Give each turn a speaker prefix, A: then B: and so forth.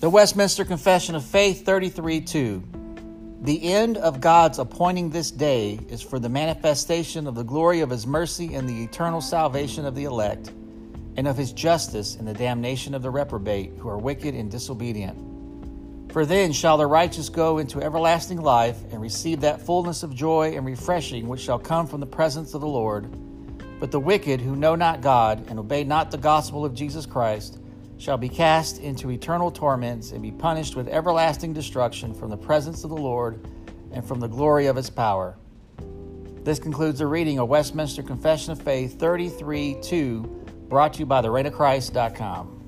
A: The Westminster Confession of Faith 33 2. The end of God's appointing this day is for the manifestation of the glory of His mercy and the eternal salvation of the elect, and of His justice in the damnation of the reprobate who are wicked and disobedient. For then shall the righteous go into everlasting life and receive that fullness of joy and refreshing which shall come from the presence of the Lord. But the wicked who know not God and obey not the gospel of Jesus Christ, shall be cast into eternal torments and be punished with everlasting destruction from the presence of the Lord and from the glory of his power. This concludes the reading of Westminster Confession of Faith 33 2, brought to you by the Christ.com.